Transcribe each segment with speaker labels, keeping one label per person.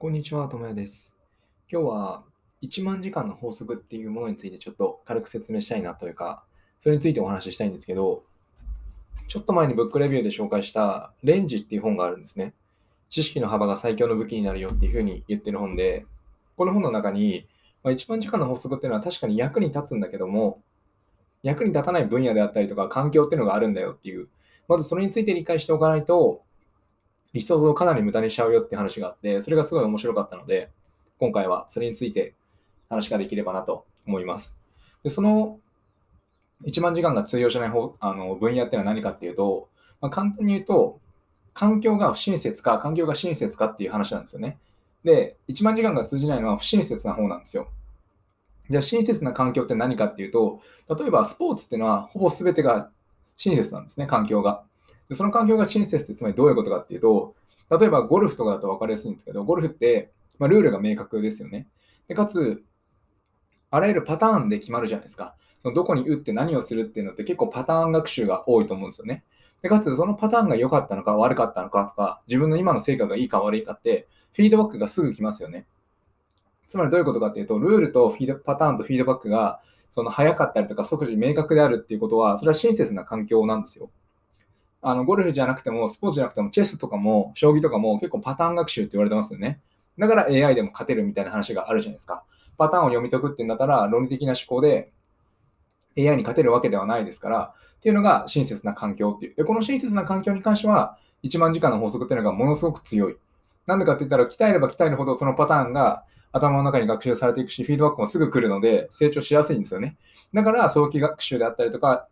Speaker 1: こんにちは、ともやです。今日は1万時間の法則っていうものについてちょっと軽く説明したいなというか、それについてお話ししたいんですけど、ちょっと前にブックレビューで紹介したレンジっていう本があるんですね。知識の幅が最強の武器になるよっていうふうに言ってる本で、この本の中に、まあ、1万時間の法則っていうのは確かに役に立つんだけども、役に立たない分野であったりとか環境っていうのがあるんだよっていう、まずそれについて理解しておかないと、理想像をかなり無駄にしちゃうよって話があって、それがすごい面白かったので、今回はそれについて話ができればなと思います。でその1万時間が通用しない方あの分野っていうのは何かっていうと、まあ、簡単に言うと、環境が不親切か、環境が親切かっていう話なんですよね。で、1万時間が通じないのは不親切な方なんですよ。じゃあ、親切な環境って何かっていうと、例えばスポーツっていうのはほぼ全てが親切なんですね、環境が。でその環境が親切ってつまりどういうことかっていうと、例えばゴルフとかだと分かりやすいんですけど、ゴルフって、まあ、ルールが明確ですよね。でかつ、あらゆるパターンで決まるじゃないですか。そのどこに打って何をするっていうのって結構パターン学習が多いと思うんですよね。でかつ、そのパターンが良かったのか悪かったのかとか、自分の今の成果がいいか悪いかって、フィードバックがすぐ来ますよね。つまりどういうことかっていうと、ルールとフィードパターンとフィードバックがその早かったりとか即時明確であるっていうことは、それは親切な環境なんですよ。あのゴルフじゃなくても、スポーツじゃなくても、チェスとかも、将棋とかも結構パターン学習って言われてますよね。だから AI でも勝てるみたいな話があるじゃないですか。パターンを読み解くってんだったら、論理的な思考で AI に勝てるわけではないですから、っていうのが親切な環境っていう。で、この親切な環境に関しては、1万時間の法則っていうのがものすごく強い。なんでかって言ったら、鍛えれば鍛えるほどそのパターンが頭の中に学習されていくし、フィードバックもすぐ来るので、成長しやすいんですよね。だから、早期学習であったりとか、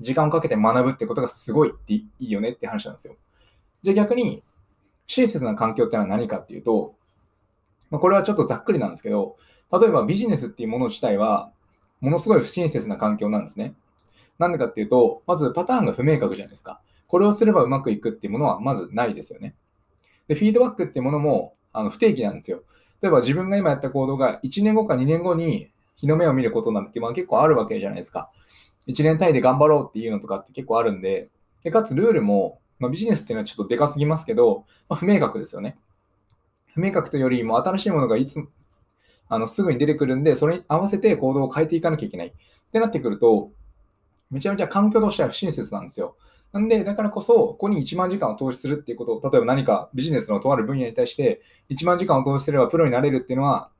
Speaker 1: 時間をかけて学ぶってことがすごいっていいよねって話なんですよ。じゃあ逆に、親切な環境ってのは何かっていうと、まあ、これはちょっとざっくりなんですけど、例えばビジネスっていうもの自体は、ものすごい不親切な環境なんですね。なんでかっていうと、まずパターンが不明確じゃないですか。これをすればうまくいくっていうものはまずないですよね。で、フィードバックっていうものもあの不定期なんですよ。例えば自分が今やった行動が1年後か2年後に日の目を見ることなんて、まあ、結構あるわけじゃないですか。1年単位で頑張ろうっていうのとかって結構あるんで、でかつルールも、まあ、ビジネスっていうのはちょっとでかすぎますけど、まあ、不明確ですよね。不明確というよりも新しいものがいつあのすぐに出てくるんで、それに合わせて行動を変えていかなきゃいけない。ってなってくると、めちゃめちゃ環境としては不親切なんですよ。なんで、だからこそ、ここに1万時間を投資するっていうこと、例えば何かビジネスのとある分野に対して1万時間を投資すればプロになれるっていうのは、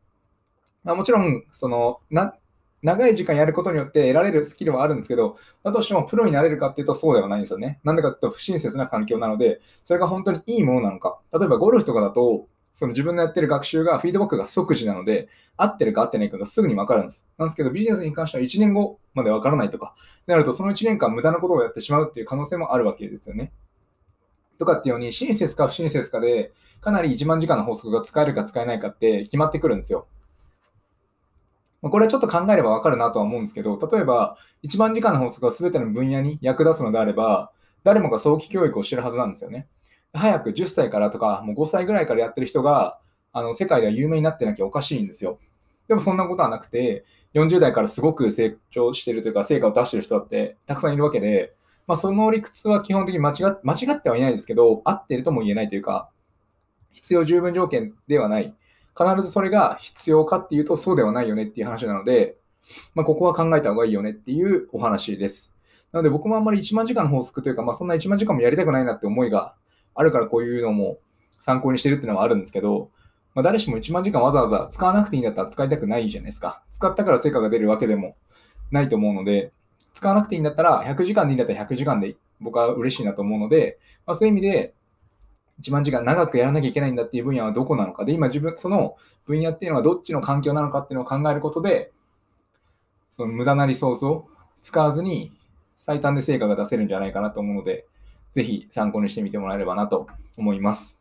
Speaker 1: まあ、もちろん、その、な、長い時間やることによって得られるスキルはあるんですけど、だとしてもプロになれるかっていうとそうではないんですよね。なんでかっていうと不親切な環境なので、それが本当にいいものなのか。例えばゴルフとかだと、その自分のやってる学習がフィードバックが即時なので、合ってるか合ってないかがすぐに分かるんです。なんですけど、ビジネスに関しては1年後まで分からないとか、なるとその1年間無駄なことをやってしまうっていう可能性もあるわけですよね。とかっていうように、親切か不親切かで、かなり1万時間の法則が使えるか使えないかって決まってくるんですよ。まこれはちょっと考えれば分かるなとは思うんですけど、例えば1万時間の法則が全ての分野に役立つのであれば、誰もが早期教育をしてるはずなんですよね。早く10歳からとか、もう5歳ぐらいからやってる人が、あの世界では有名になってなきゃおかしいんですよ。でもそんなことはなくて、40代からすごく成長してるというか、成果を出してる人だってたくさんいるわけで、まあ、その理屈は基本的に間違間違ってはいないですけど、合ってるとも言えないというか、必要十分条件ではない。必ずそれが必要かっていうと、そうではないよねっていう話なので、まあ、ここは考えた方がいいよねっていうお話です。なので僕もあんまり1万時間の法則というか、まあ、そんな1万時間もやりたくないなって思いがあるからこういうのも参考にしてるっていうのはあるんですけど、まあ、誰しも1万時間わざわざ使わなくていいんだったら使いたくないじゃないですか。使ったから成果が出るわけでもないと思うので、使わなくていいんだったら100時間でいいんだったら100時間で僕は嬉しいなと思うので、まあ、そういう意味で1万時間長くやらなきゃいけないんだっていう分野はどこなのかで、今自分、その分野っていうのはどっちの環境なのかっていうのを考えることで、その無駄なリソースを使わずに最短で成果が出せるんじゃないかなと思うので、ぜひ参考にしてみてもらえればなと思います。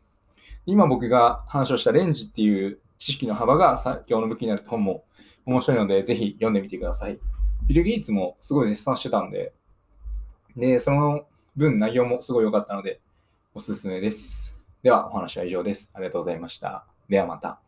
Speaker 1: 今僕が話をしたレンジっていう知識の幅が最強の武器になる本も面白いので、ぜひ読んでみてください。ビル・ゲイツもすごい絶賛してたんで、で、その分内容もすごい良かったので、おすすめです。では、お話は以上です。ありがとうございました。ではまた。